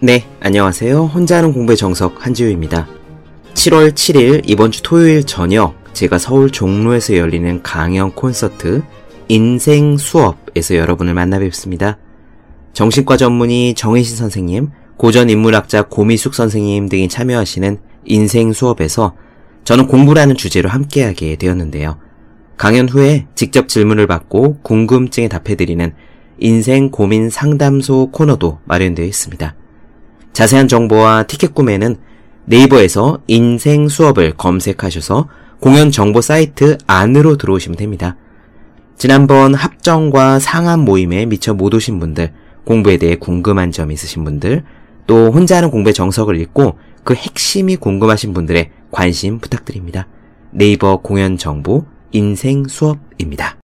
네, 안녕하세요. 혼자 하는 공부의 정석 한지우입니다. 7월 7일 이번 주 토요일 저녁 제가 서울 종로에서 열리는 강연 콘서트 인생 수업에서 여러분을 만나 뵙습니다. 정신과 전문의 정혜신 선생님, 고전 인문학자 고미숙 선생님 등이 참여하시는 인생 수업에서 저는 공부라는 주제로 함께하게 되었는데요. 강연 후에 직접 질문을 받고 궁금증에 답해드리는 인생 고민 상담소 코너도 마련되어 있습니다. 자세한 정보와 티켓 구매는 네이버에서 인생 수업을 검색하셔서 공연 정보 사이트 안으로 들어오시면 됩니다. 지난번 합정과 상암 모임에 미처 못 오신 분들, 공부에 대해 궁금한 점 있으신 분들, 또 혼자 하는 공부의 정석을 읽고 그 핵심이 궁금하신 분들의 관심 부탁드립니다. 네이버 공연 정보 인생 수업입니다.